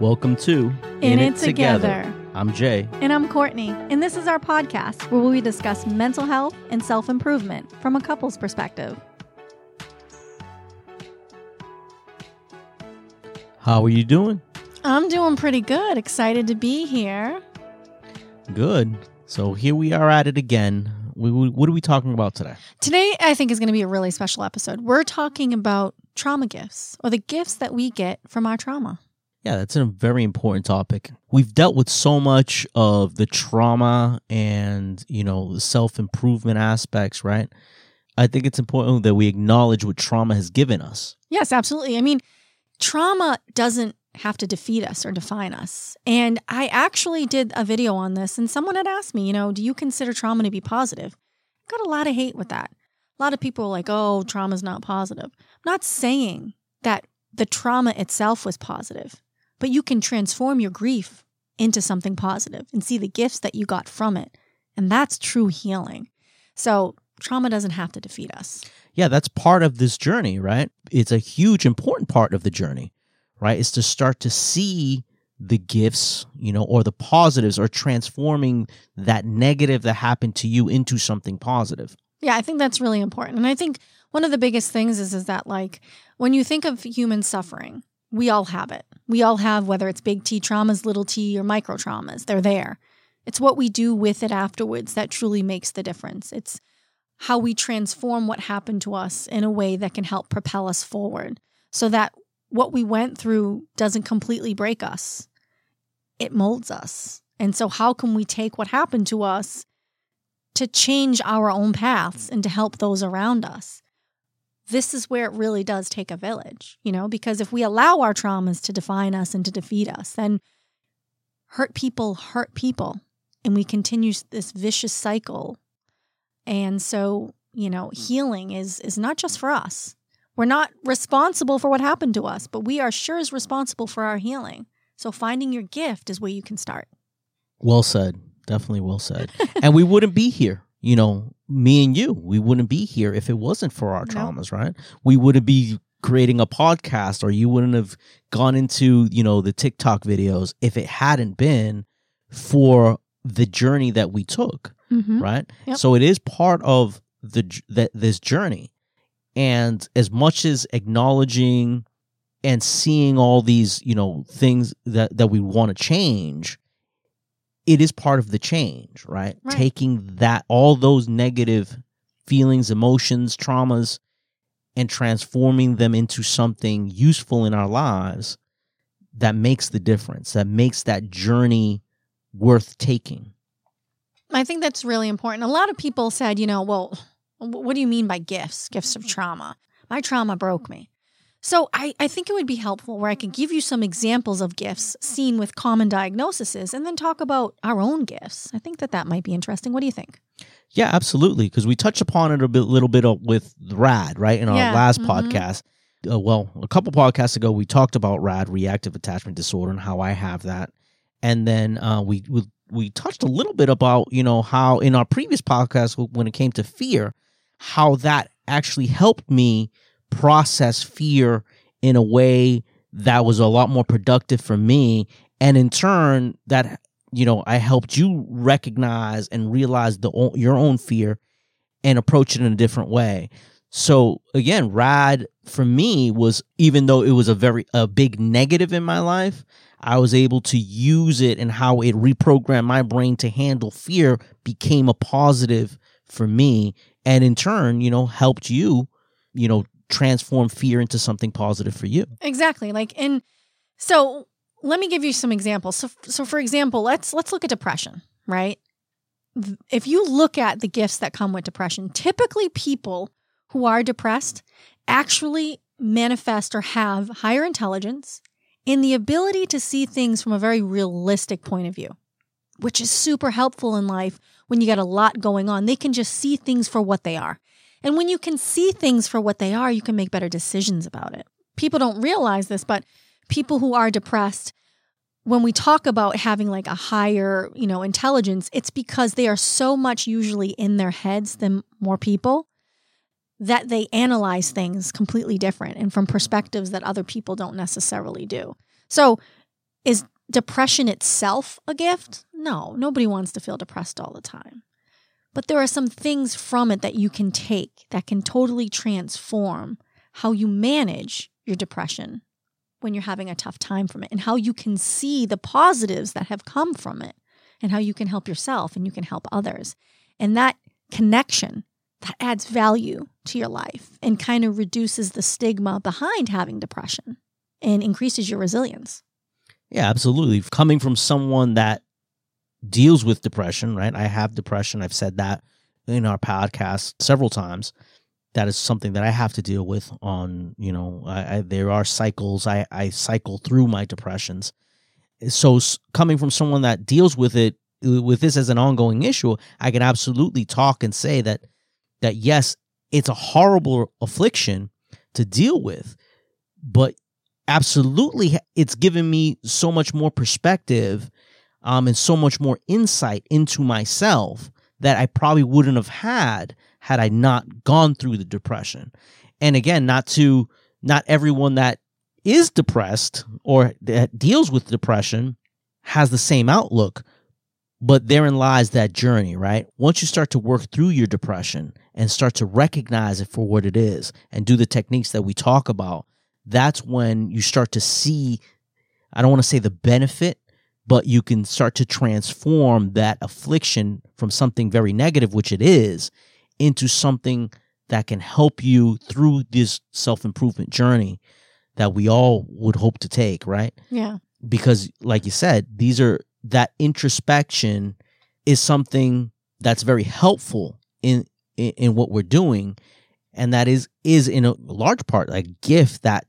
Welcome to In, It Together. I'm Jay. And I'm Courtney, and this is our podcast where we discuss mental health and self improvement from a couple's perspective. How are you doing? I'm doing pretty good. Excited to be here. Good. So here we are at it again. We, we- what are we talking about today? Today, I think, is going to be a really special episode. We're talking about trauma gifts or the gifts that we get from our trauma. Yeah, that's a very important topic. We've dealt with so much of the trauma and, you know, the self improvement aspects, right? I think it's important that we acknowledge what trauma has given us. Yes, absolutely. I mean, trauma doesn't have to defeat us or define us. And I actually did a video on this, and someone had asked me, you know, do you consider trauma to be positive? Got a lot of hate with that. A lot of people are like, oh, trauma's not positive. I'm not saying that the trauma itself was positive, but you can transform your grief into something positive and see the gifts that you got from it. And that's true healing. So trauma doesn't have to defeat us. Yeah, that's part of this journey, right? It's a huge, important part of the journey, right? Is to start to see the gifts, you know, or the positives, or transforming that negative that happened to you into something positive. Yeah, I think that's really important. And I think one of the biggest things is is that like when you think of human suffering, we all have it. We all have whether it's big T traumas, little T or micro traumas. They're there. It's what we do with it afterwards that truly makes the difference. It's how we transform what happened to us in a way that can help propel us forward so that what we went through doesn't completely break us. It molds us. And so how can we take what happened to us to change our own paths and to help those around us. This is where it really does take a village, you know, because if we allow our traumas to define us and to defeat us, then hurt people hurt people and we continue this vicious cycle. And so, you know, hmm. healing is is not just for us. We're not responsible for what happened to us, but we are sure as responsible for our healing. So finding your gift is where you can start. Well said. Definitely well said. and we wouldn't be here, you know, me and you. We wouldn't be here if it wasn't for our No. traumas, right? We wouldn't be creating a podcast or you wouldn't have gone into, you know, the TikTok videos if it hadn't been for the journey that we took, Mm-hmm. right? Yep. So it is part of the that this journey. And as much as acknowledging and seeing all these, you know, things that that we want to change, it is part of the change, right? Right. Taking that all those negative feelings, emotions, traumas and transforming them into something useful in our lives that makes the difference, that makes that journey worth taking. I think that's really important. A lot of people said, you know, well, what do you mean by gifts? Gifts of trauma. My trauma broke me. So I, I think it would be helpful where I can give you some examples of gifts seen with common diagnoses and then talk about our own gifts. I think that that might be interesting. What do you think? Yeah, absolutely. Because we touched upon it a bit, little bit with RAD, right, in our Yeah, last mhm. podcast. Uh, well, a couple podcasts ago, we talked about RAD, reactive attachment disorder, and how I have that. And then uh, we, we we touched a little bit about you know how in our previous podcast when it came to fear, how that actually helped me process fear in a way that was a lot more productive for me, and in turn that you know I helped you recognize and realize the your own fear and approach it in a different way. So again, rad for me was even though it was a very a big negative in my life, I was able to use it and how it reprogrammed my brain to handle fear became a positive for me and in turn, you know, helped you, you know, transform fear into something positive for you. Exactly. Like and so let me give you some examples. So so for example, let's let's look at depression, right? If you look at the gifts that come with depression, typically people who are depressed actually manifest or have higher intelligence and the ability to see things from a very realistic point of view, which is super helpful in life when you got a lot going on. They can just see things for what they are. And when you can see things for what they are, you can make better decisions about it. People don't realize this, but people who are depressed, when we talk about having like a higher, you know, intelligence, it's because they are so much usually in their heads than more people that they analyze things completely different and from perspectives that other people don't necessarily do. So Is depression itself a gift? No, nobody wants to feel depressed all the time. But there are some things from it that you can take that can totally transform how you manage your depression when you're having a tough time from it and how you can see the positives that have come from it and how you can help yourself and you can help others. And that connection that adds value to your life and kind of reduces the stigma behind having depression and increases your resilience. Yeah, absolutely. Coming from someone that deals with depression, right? I have depression. I've said that in our podcast several times. That is something that I have to deal with on, you know, I, I, there are cycles. I, I cycle through my depressions. So coming from someone that deals with it, uh, with this as an ongoing issue, I can absolutely talk and say that, that yes, it's a horrible affliction to deal with, but absolutely it's given me so much more perspective um, and so much more insight into myself that I probably wouldn't have had had I not gone through the depression. And again, not to not everyone that is depressed or that deals with depression has the same outlook, but therein lies that journey, right? Once you start to work through your depression and start to recognize it for what it is and do the techniques that we talk about, that's when you start to see, I don't want to say the benefit, but you can start to transform that affliction from something very negative, which it is, into something that can help you through this self improvement journey that we all would hope to take, right? Yeah. Because, like you said, these are that introspection is something that's very helpful in, in, in what we're doing and that is is in a large part a gift that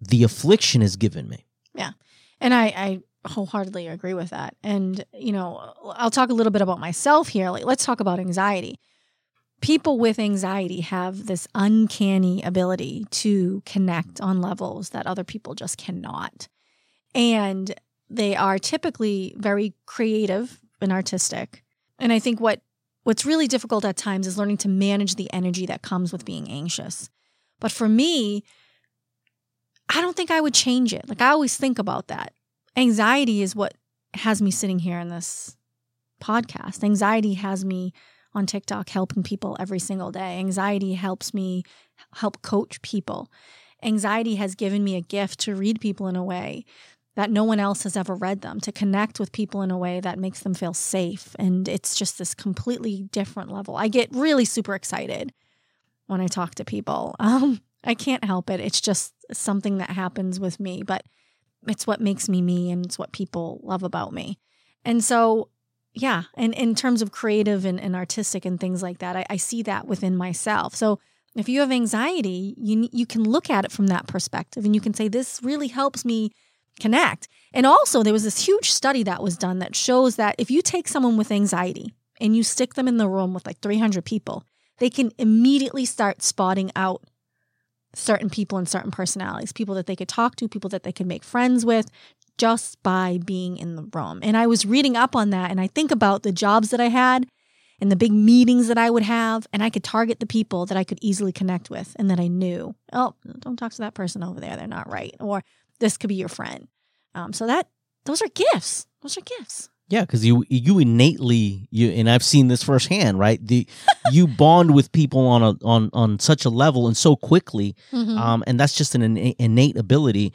the affliction has given me. Yeah. And I, I wholeheartedly agree with that. And, you know, I'll talk a little bit about myself here. Like, let's talk about anxiety. People with anxiety have this uncanny ability to connect on levels that other people just cannot. And they are typically very creative and artistic. And I think what what's really difficult at times is learning to manage the energy that comes with being anxious. But for me, I don't think I would change it. Like I always think about that. Anxiety is what has me sitting here in this podcast. Anxiety has me on TikTok helping people every single day. Anxiety helps me help coach people. Anxiety has given me a gift to read people in a way that no one else has ever read them, to connect with people in a way that makes them feel safe. And it's just this completely different level. I get really super excited when I talk to people. Um, I can't help it. It's just something that happens with me, but it's what makes me me and it's what people love about me. And so, yeah, and in terms of creative and, and artistic and things like that, I, I see that within myself. So if you have anxiety, you you can look at it from that perspective and you can say, this really helps me connect. And also, there was this huge study that was done that shows that if you take someone with anxiety and you stick them in the room with like 300 people, they can immediately start spotting out certain people and certain personalities, people that they could talk to, people that they could make friends with just by being in the room. And I was reading up on that and I think about the jobs that I had and the big meetings that I would have, and I could target the people that I could easily connect with and that I knew. Oh, don't talk to that person over there; they're not right. Or this could be your friend. Um, so that those are gifts. Those are gifts. Yeah, because you you innately you and I've seen this firsthand, right? The you bond with people on a on on such a level and so quickly, mm-hmm. um, and that's just an innate ability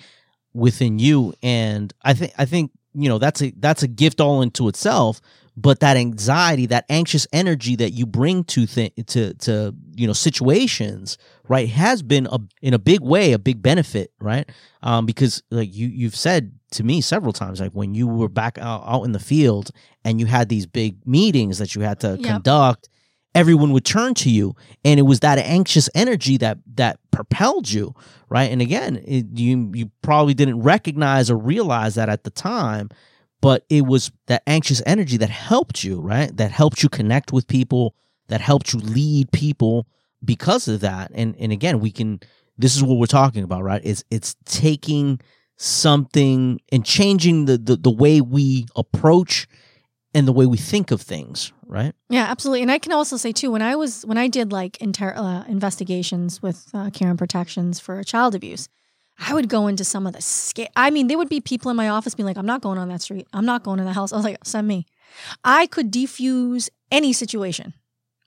within you. And I think I think you know that's a that's a gift all into itself. But that anxiety, that anxious energy that you bring to th- to to you know situations, right, has been a in a big way a big benefit, right? Um, because like you you've said to me several times like when you were back out, out in the field and you had these big meetings that you had to yep. conduct everyone would turn to you and it was that anxious energy that that propelled you right? And again it, you you probably didn't recognize or realize that at the time but it was that anxious energy that helped you right? That helped you connect with people that helped you lead people because of that. And and again we can this is what we're talking about right? It's it's taking something and changing the, the, the way we approach and the way we think of things, right? Yeah, absolutely. And I can also say too, when I was when I did like inter- uh, investigations with uh, Caring Protections for child abuse, I would go into some of the scare. I mean, there would be people in my office being like, I'm not going on that street. I'm not going in the house. I was like, send me. I could defuse any situation.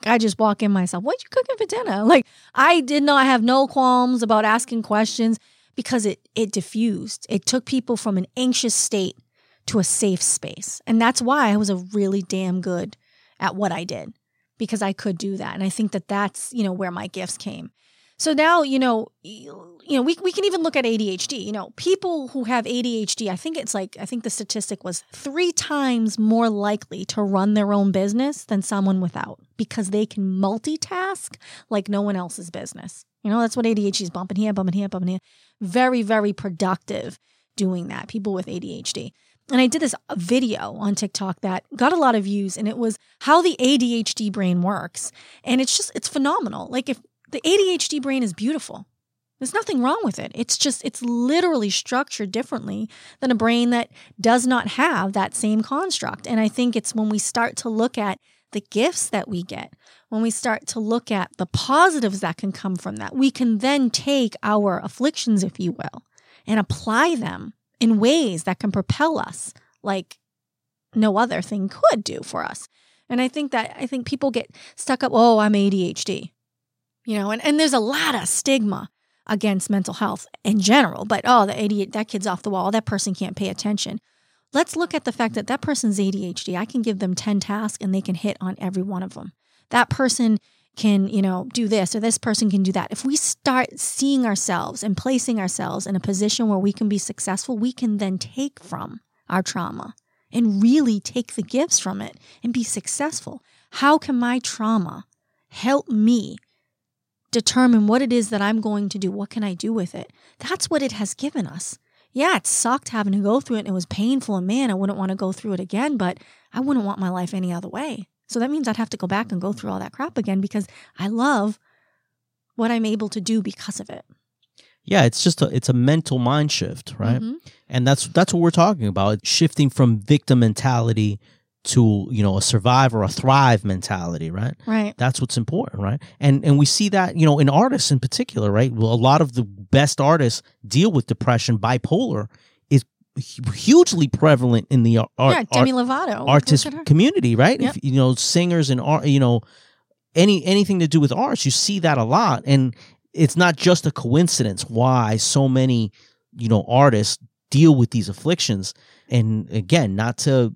I just walk in myself. What you cooking for dinner? Like I did not have no qualms about asking questions because it it diffused. It took people from an anxious state to a safe space. And that's why I was a really damn good at what I did because I could do that. And I think that that's, you know, where my gifts came. So now, you know, you know, we, we can even look at ADHD. You know, people who have ADHD, I think it's like, I think the statistic was three times more likely to run their own business than someone without because they can multitask like no one else's business. You know, that's what ADHD is bumping here, bumping here, bumping here. Very, very productive doing that, people with ADHD. And I did this video on TikTok that got a lot of views, and it was how the ADHD brain works. And it's just, it's phenomenal. Like, if the ADHD brain is beautiful. There's nothing wrong with it. It's just, it's literally structured differently than a brain that does not have that same construct. And I think it's when we start to look at the gifts that we get, when we start to look at the positives that can come from that, we can then take our afflictions, if you will, and apply them in ways that can propel us like no other thing could do for us. And I think that, I think people get stuck up, oh, I'm ADHD you know, and, and there's a lot of stigma against mental health in general, but oh, the ADHD, that kid's off the wall, that person can't pay attention. Let's look at the fact that that person's ADHD. I can give them 10 tasks and they can hit on every one of them. That person can, you know, do this or this person can do that. If we start seeing ourselves and placing ourselves in a position where we can be successful, we can then take from our trauma and really take the gifts from it and be successful. How can my trauma help me determine what it is that I'm going to do. What can I do with it? That's what it has given us. Yeah, it sucked having to go through it and it was painful. And man, I wouldn't want to go through it again, but I wouldn't want my life any other way. So that means I'd have to go back and go through all that crap again because I love what I'm able to do because of it. Yeah, it's just a it's a mental mind shift, right? Mm-hmm. And that's that's what we're talking about, shifting from victim mentality to you know a survive or a thrive mentality right right that's what's important right and and we see that you know in artists in particular right well, a lot of the best artists deal with depression bipolar hugely prevalent in the art yeah demi art, lovato artist community right? Yep. if you know singers and art you know any anything to do with arts you see that a lot. And it's not just a coincidence why so many you know artists deal with these afflictions. And again not to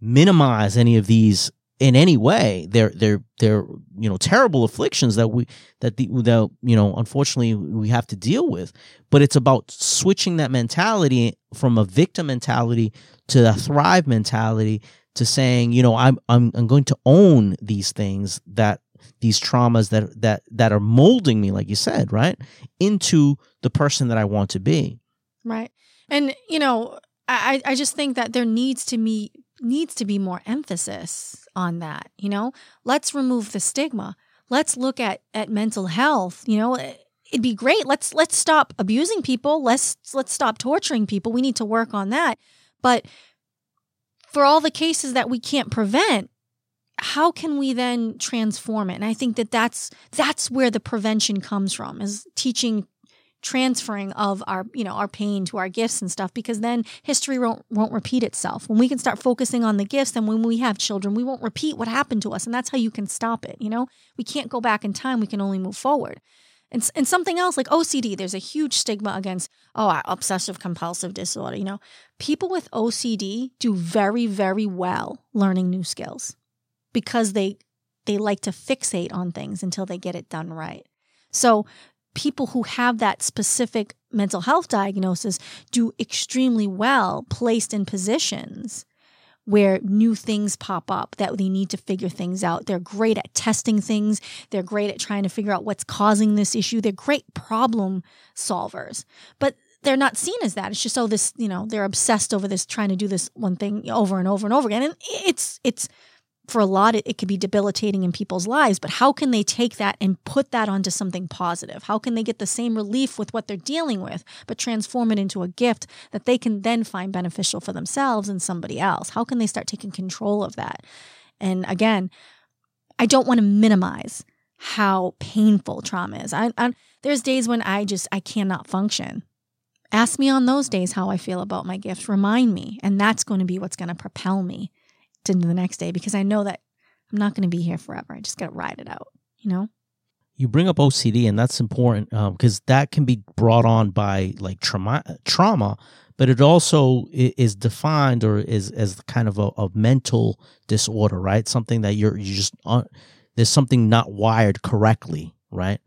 minimize any of these in any way. They're they're they're you know terrible afflictions that we that the that you know unfortunately we have to deal with. But it's about switching that mentality from a victim mentality to a thrive mentality to saying you know I'm I'm I'm going to own these things that these traumas that that that are molding me like you said right into the person that I want to be. Right. And you know I, I just think that there needs to be needs to be more emphasis on that you know? Let's remove the stigma. Let's look at at mental health you know? Eh, it'd be great. Let's let's stop abusing people. Let's let's stop torturing people. We need to work on that. But for all the cases that we can't prevent how can we then transform it? And i think that that's that's where the prevention comes from is teaching transferring of our you know our pain to our gifts and stuff because then history won't won't repeat itself when we can start focusing on the gifts and when we have children we won't repeat what happened to us and that's how you can stop it you know we can't go back in time we can only move forward and, and something else like OCD, there's a huge stigma against, oh, obsessive compulsive disorder. You know, people with OCD do very, very well learning new skills because they they like to fixate on things until they get it done right. So people who have that specific mental health diagnosis do extremely well placed in positions where new things pop up that they need to figure things out. They're great at testing things. They're great at trying to figure out what's causing this issue. They're great problem solvers. But they're not seen as that. It's just oh this, you know, they're obsessed over this trying to do this one thing over and over and over again. And it's it's for a lot, it, it could be debilitating in people's lives, but how can they take that and put that onto something positive? How can they get the same relief with what they're dealing with, but transform it into a gift that they can then find beneficial for themselves and somebody else? How can they start taking control of that? And again, I don't want to minimize how painful trauma is. I, I, there's days when I just I cannot function Ask me on those days how I feel about my gifts. Remind me. And that's going to be what's going to propel me to the next day because I know that I'm not going to be here forever. I just got to ride it out, you know? You bring up OCD, and that's important because um, that can be brought on by like trauma, trauma, but it also is defined or is as kind of a, a mental disorder, right? Something that you're you just uh, there's something not wired correctly, right?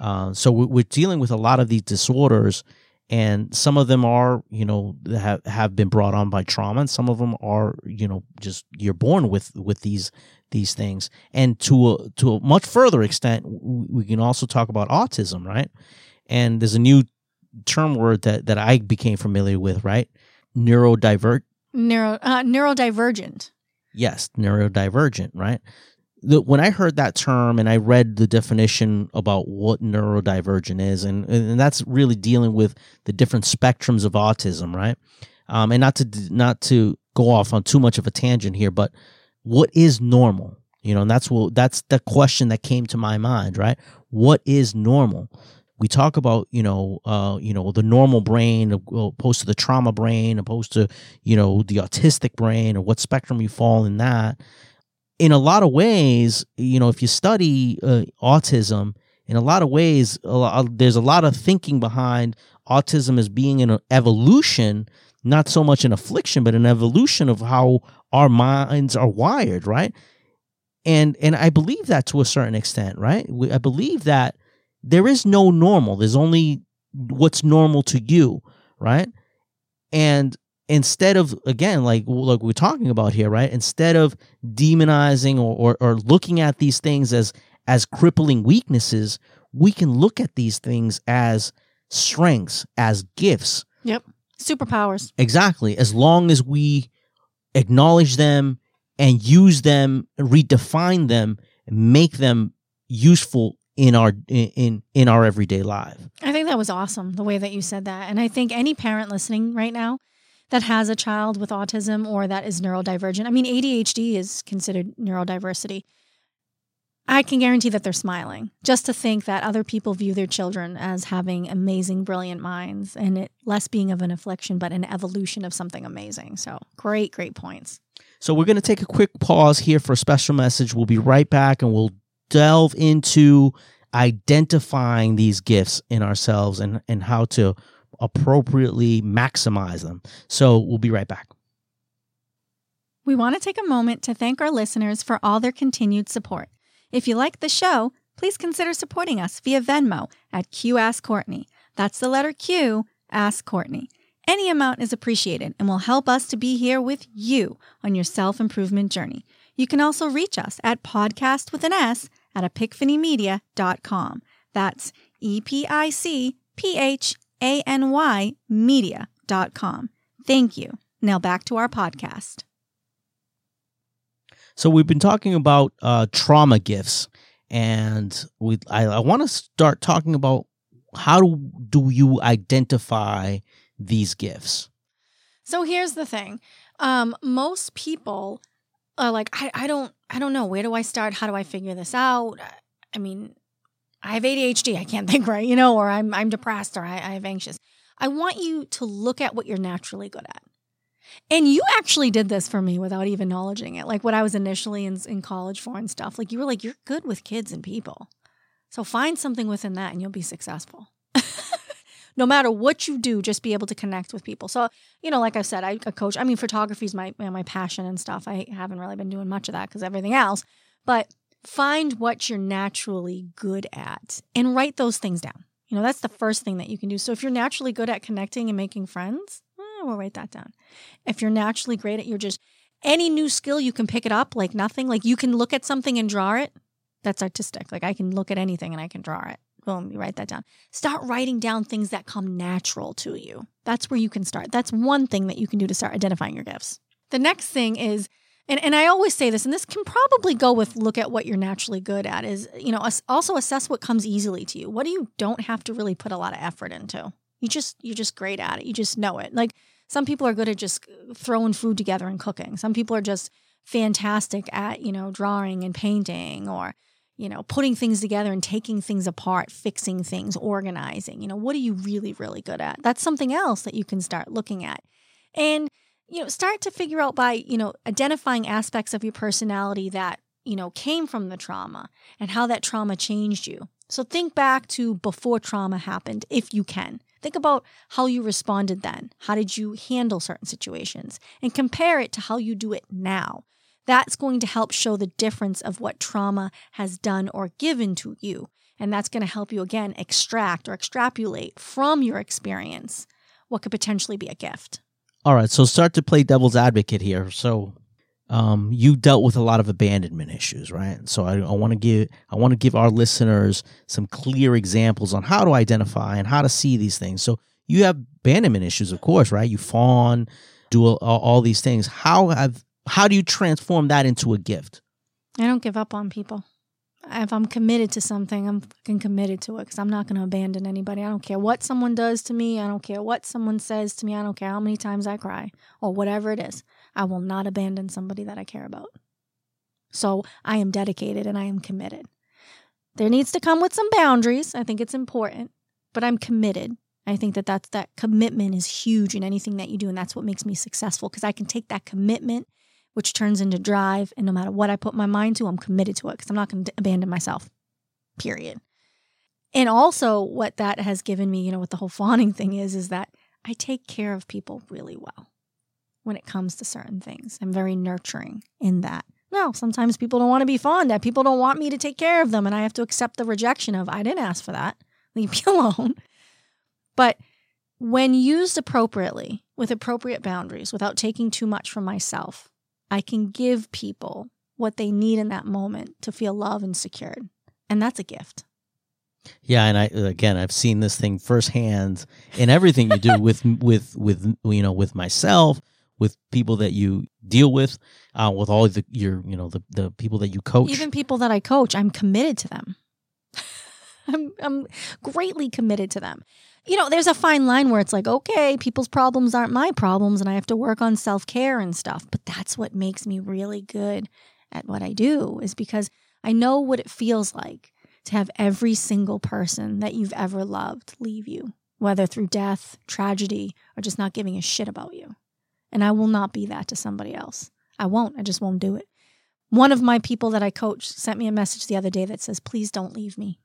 Uh, so we're dealing with a lot of these disorders, and some of them are you know have have been brought on by trauma, and some of them are you know just you're born with with these these things. And to a, to a much further extent, we can also talk about autism, right? And there's a new term word that, that I became familiar with, right? Neurodivert. Neuro, uh, neurodivergent. Yes, neurodivergent, right? The, when I heard that term and I read the definition about what neurodivergent is, and, and that's really dealing with the different spectrums of autism, right? Um, and not to not to go off on too much of a tangent here, but what is normal? You know, and that's what that's the question that came to my mind, right? What is normal? We talk about, you know, uh, you know, the normal brain opposed to the trauma brain, opposed to, you know, the autistic brain or what spectrum you fall in that. In a lot of ways, you know, if you study uh, autism, in a lot of ways, a lot, there's a lot of thinking behind autism as being an evolution not so much an affliction, but an evolution of how our minds are wired, right? And and I believe that to a certain extent, right? I believe that there is no normal. There's only what's normal to you, right? And instead of again, like like we're talking about here, right? Instead of demonizing or, or, or looking at these things as as crippling weaknesses, we can look at these things as strengths, as gifts. Yep. Superpowers. Exactly. As long as we acknowledge them and use them, redefine them, make them useful in our in in our everyday life. I think that was awesome the way that you said that. And I think any parent listening right now that has a child with autism or that is neurodivergent. I mean ADHD is considered neurodiversity. I can guarantee that they're smiling just to think that other people view their children as having amazing, brilliant minds and it less being of an affliction, but an evolution of something amazing. So, great, great points. So, we're going to take a quick pause here for a special message. We'll be right back and we'll delve into identifying these gifts in ourselves and, and how to appropriately maximize them. So, we'll be right back. We want to take a moment to thank our listeners for all their continued support. If you like the show, please consider supporting us via Venmo at Q Ask Courtney. That's the letter Q, Ask Courtney. Any amount is appreciated and will help us to be here with you on your self improvement journey. You can also reach us at podcast with an S at epicphanymedia.com. That's E P I C P H A N Y media.com. Thank you. Now back to our podcast. So we've been talking about uh, trauma gifts, and we I, I want to start talking about how do, do you identify these gifts. So here's the thing: um, most people are like, I, I don't I don't know where do I start? How do I figure this out? I mean, I have ADHD. I can't think right, you know, or I'm I'm depressed or I, I have anxious. I want you to look at what you're naturally good at. And you actually did this for me without even acknowledging it. Like what I was initially in, in college for and stuff. Like you were like, you're good with kids and people. So find something within that and you'll be successful. no matter what you do, just be able to connect with people. So, you know, like I said, I coach. I mean, photography is my my passion and stuff. I haven't really been doing much of that because everything else. But find what you're naturally good at and write those things down. You know, that's the first thing that you can do. So if you're naturally good at connecting and making friends, eh, we'll write that down. If you're naturally great at your just any new skill, you can pick it up like nothing. Like you can look at something and draw it. That's artistic. Like I can look at anything and I can draw it. Boom, you write that down. Start writing down things that come natural to you. That's where you can start. That's one thing that you can do to start identifying your gifts. The next thing is, and, and I always say this, and this can probably go with look at what you're naturally good at, is, you know, also assess what comes easily to you. What do you don't have to really put a lot of effort into? You just you're just great at it. You just know it. Like some people are good at just throwing food together and cooking. Some people are just fantastic at, you know, drawing and painting or you know, putting things together and taking things apart, fixing things, organizing. You know, what are you really, really good at? That's something else that you can start looking at. And, you know, start to figure out by, you know, identifying aspects of your personality that, you know, came from the trauma and how that trauma changed you. So think back to before trauma happened, if you can. Think about how you responded then. How did you handle certain situations? And compare it to how you do it now. That's going to help show the difference of what trauma has done or given to you. And that's going to help you again extract or extrapolate from your experience what could potentially be a gift. All right, so start to play devil's advocate here. So um, you dealt with a lot of abandonment issues, right? So I, I want to give I want to give our listeners some clear examples on how to identify and how to see these things. So you have abandonment issues, of course, right? You fawn, do all, all these things. How have how do you transform that into a gift? I don't give up on people. If I'm committed to something, I'm fucking committed to it because I'm not going to abandon anybody. I don't care what someone does to me. I don't care what someone says to me. I don't care how many times I cry or whatever it is. I will not abandon somebody that I care about. So I am dedicated and I am committed. There needs to come with some boundaries. I think it's important, but I'm committed. I think that that's, that commitment is huge in anything that you do. And that's what makes me successful because I can take that commitment, which turns into drive. And no matter what I put my mind to, I'm committed to it because I'm not going to abandon myself, period. And also, what that has given me, you know, what the whole fawning thing is, is that I take care of people really well when it comes to certain things. I'm very nurturing in that. No, sometimes people don't want to be fond of. People don't want me to take care of them, and I have to accept the rejection of, I didn't ask for that. Leave me alone. But when used appropriately, with appropriate boundaries, without taking too much from myself, I can give people what they need in that moment to feel loved and secured. And that's a gift. Yeah, and I again, I've seen this thing firsthand in everything you do with with with you know with myself, with people that you deal with, uh, with all the your you know the the people that you coach. Even people that I coach, I'm committed to them. I'm I'm greatly committed to them. You know, there's a fine line where it's like, okay, people's problems aren't my problems, and I have to work on self care and stuff. But that's what makes me really good at what I do, is because I know what it feels like to have every single person that you've ever loved leave you, whether through death, tragedy, or just not giving a shit about you. And I will not be that to somebody else. I won't. I just won't do it. One of my people that I coach sent me a message the other day that says, please don't leave me.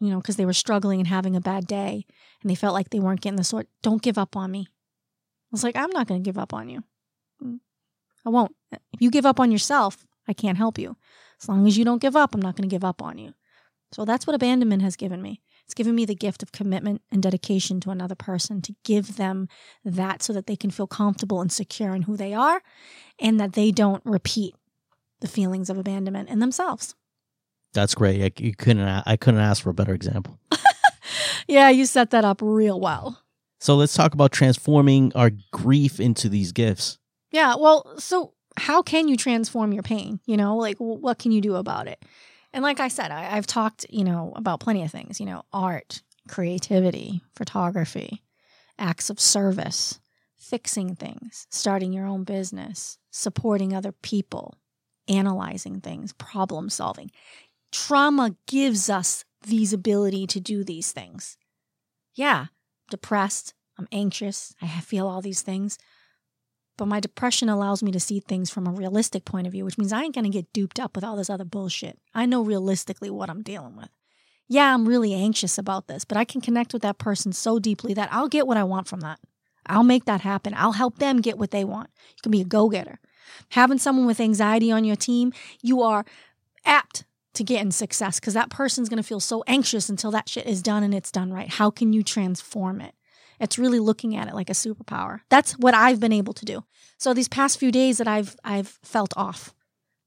You know, because they were struggling and having a bad day and they felt like they weren't getting the sort. Don't give up on me. I was like, I'm not going to give up on you. Mm. I won't. If you give up on yourself, I can't help you. As long as you don't give up, I'm not going to give up on you. So that's what abandonment has given me. It's given me the gift of commitment and dedication to another person to give them that so that they can feel comfortable and secure in who they are and that they don't repeat the feelings of abandonment in themselves. That's great. I, you couldn't. I couldn't ask for a better example. yeah, you set that up real well. So let's talk about transforming our grief into these gifts. Yeah. Well, so how can you transform your pain? You know, like what can you do about it? And like I said, I, I've talked, you know, about plenty of things, you know, art, creativity, photography, acts of service, fixing things, starting your own business, supporting other people, analyzing things, problem solving. Trauma gives us these ability to do these things. Yeah, I'm depressed, I'm anxious, I feel all these things. But my depression allows me to see things from a realistic point of view, which means I ain't gonna get duped up with all this other bullshit. I know realistically what I'm dealing with. Yeah, I'm really anxious about this, but I can connect with that person so deeply that I'll get what I want from that. I'll make that happen. I'll help them get what they want. You can be a go getter. Having someone with anxiety on your team, you are apt to get in success because that person's going to feel so anxious until that shit is done and it's done right. How can you transform it? It's really looking at it like a superpower. That's what I've been able to do. So these past few days that I've I've felt off.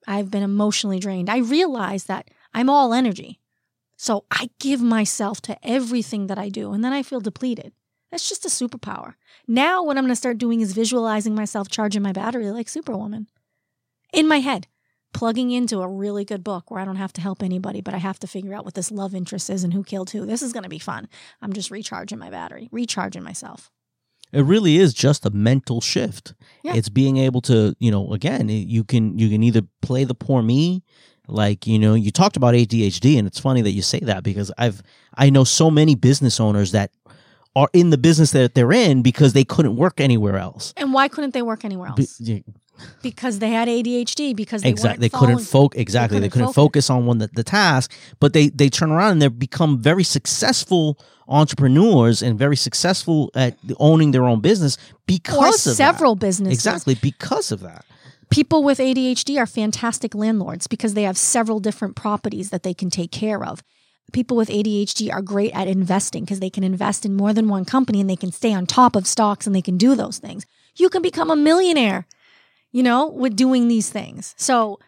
I've been emotionally drained. I realize that I'm all energy. So I give myself to everything that I do and then I feel depleted. That's just a superpower. Now what I'm going to start doing is visualizing myself charging my battery like Superwoman. In my head plugging into a really good book where I don't have to help anybody, but I have to figure out what this love interest is and who killed who. This is going to be fun. I'm just recharging my battery, recharging myself. It really is just a mental shift. Yeah. It's being able to, you know, again, you can you can either play the poor me like you know you talked about ADHD and it's funny that you say that because I've I know so many business owners that are in the business that they're in because they couldn't work anywhere else. And why couldn't they work anywhere else? Be- because they had ADHD. Because they exactly they couldn't focus exactly they couldn't couldn't focus on one the, the task but they they turn around and they become very successful entrepreneurs and very successful at owning their own business because or of several that. businesses. exactly because of that People with ADHD are fantastic landlords because they have several different properties that they can take care of. People with ADHD are great at investing because they can invest in more than one company and they can stay on top of stocks and they can do those things. You can become a millionaire, you know, with doing these things. So,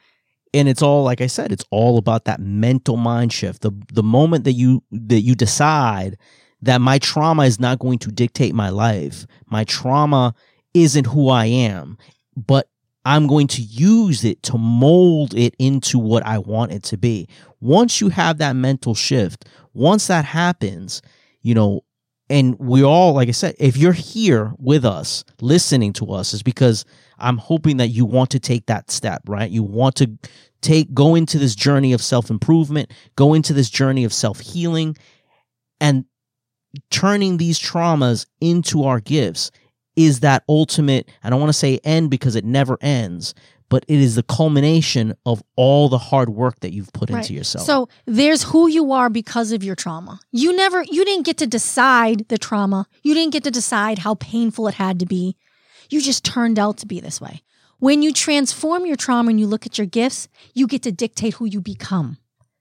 and it's all like I said, it's all about that mental mind shift. The the moment that you that you decide that my trauma is not going to dictate my life, my trauma isn't who I am, but I'm going to use it to mold it into what I want it to be. Once you have that mental shift, once that happens, you know, and we all, like I said, if you're here with us, listening to us, is because I'm hoping that you want to take that step, right? You want to take, go into this journey of self improvement, go into this journey of self healing, and turning these traumas into our gifts is that ultimate, I don't want to say end because it never ends, but it is the culmination of all the hard work that you've put Right. into yourself. so there's who you are because of your trauma. You never, you didn't get to decide the trauma. You didn't get to decide how painful it had to be. You just turned out to be this way. When you transform your trauma and you look at your gifts, you get to dictate who you become.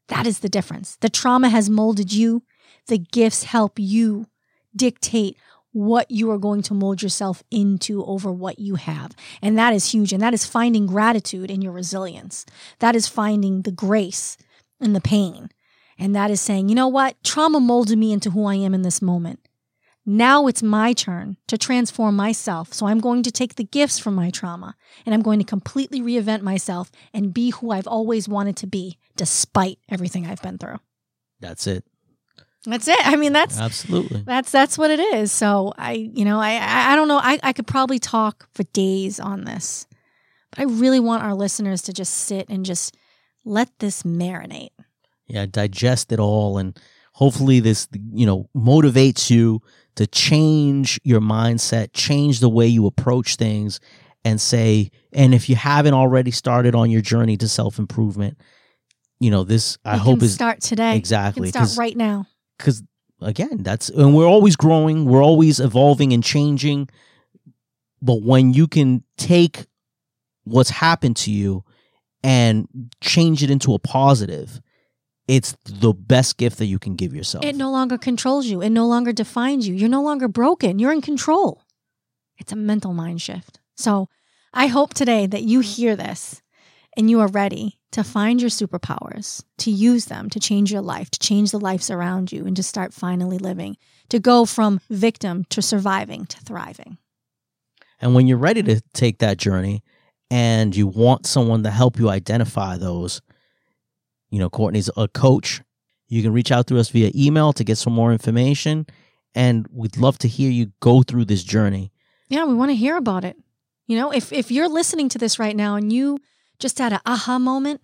That is the difference. The trauma has molded you. The gifts help you dictate what you are going to mold yourself into over what you have. And that is huge. And that is finding gratitude in your resilience. That is finding the grace in the pain. And that is saying, you know what? Trauma molded me into who I am in this moment. Now it's my turn to transform myself. So I'm going to take the gifts from my trauma and I'm going to completely reinvent myself and be who I've always wanted to be, despite everything I've been through. That's it. That's it. I mean, that's Absolutely. that's that's what it is. So I, you know, I I, don't know. I, I could probably talk for days on this, but I really want our listeners to just sit and just let this marinate. yeah digest it all and hopefully this you know motivates you to change your mindset change the way you approach things and say and if you haven't already started on your journey to self-improvement you know this i hope is start today. exactly start right now. Because again that's and we're always growing we're always evolving and changing but when you can take what's happened to you and change it into a positive it's the best gift that you can give yourself It no longer controls you. It no longer defines you. You're no longer broken. You're in control. It's a mental mind shift. So I hope today that you hear this and you are ready to find your superpowers, to use them to change your life, to change the lives around you, and to start finally living, to go from victim to surviving to thriving. and when you're ready to take that journey and you want someone to help you identify those you know courtney's a coach you can reach out to us via email to get some more information and we'd love to hear you go through this journey Yeah, we want to hear about it. You know, if if you're listening to this right now and you just had an aha moment,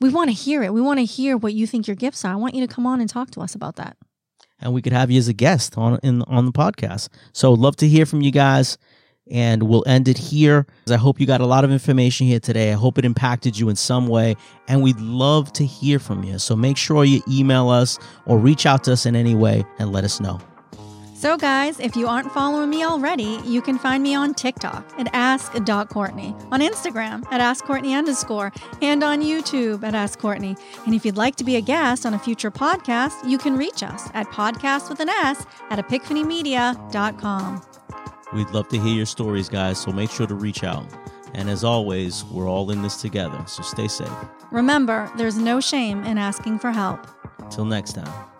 we want to hear it. We want to hear what you think your gifts are. I want you to come on and talk to us about that. and we could have you as a guest on in on the podcast. So love to hear from you guys, and we'll end it here. I hope you got a lot of information here today. I hope it impacted you in some way, and we'd love to hear from you. So make sure you email us or reach out to us in any way and let us know. So, guys, if you aren't following me already, you can find me on TikTok at ask.courtney, on Instagram at askcourtney underscore, and on YouTube at Ask Courtney. And if you'd like to be a guest on a future podcast, you can reach us at podcast with an S at epicphanymedia.com. We'd love to hear your stories, guys. So make sure to reach out. And as always, we're all in this together. So stay safe. Remember, there's no shame in asking for help. Till next time.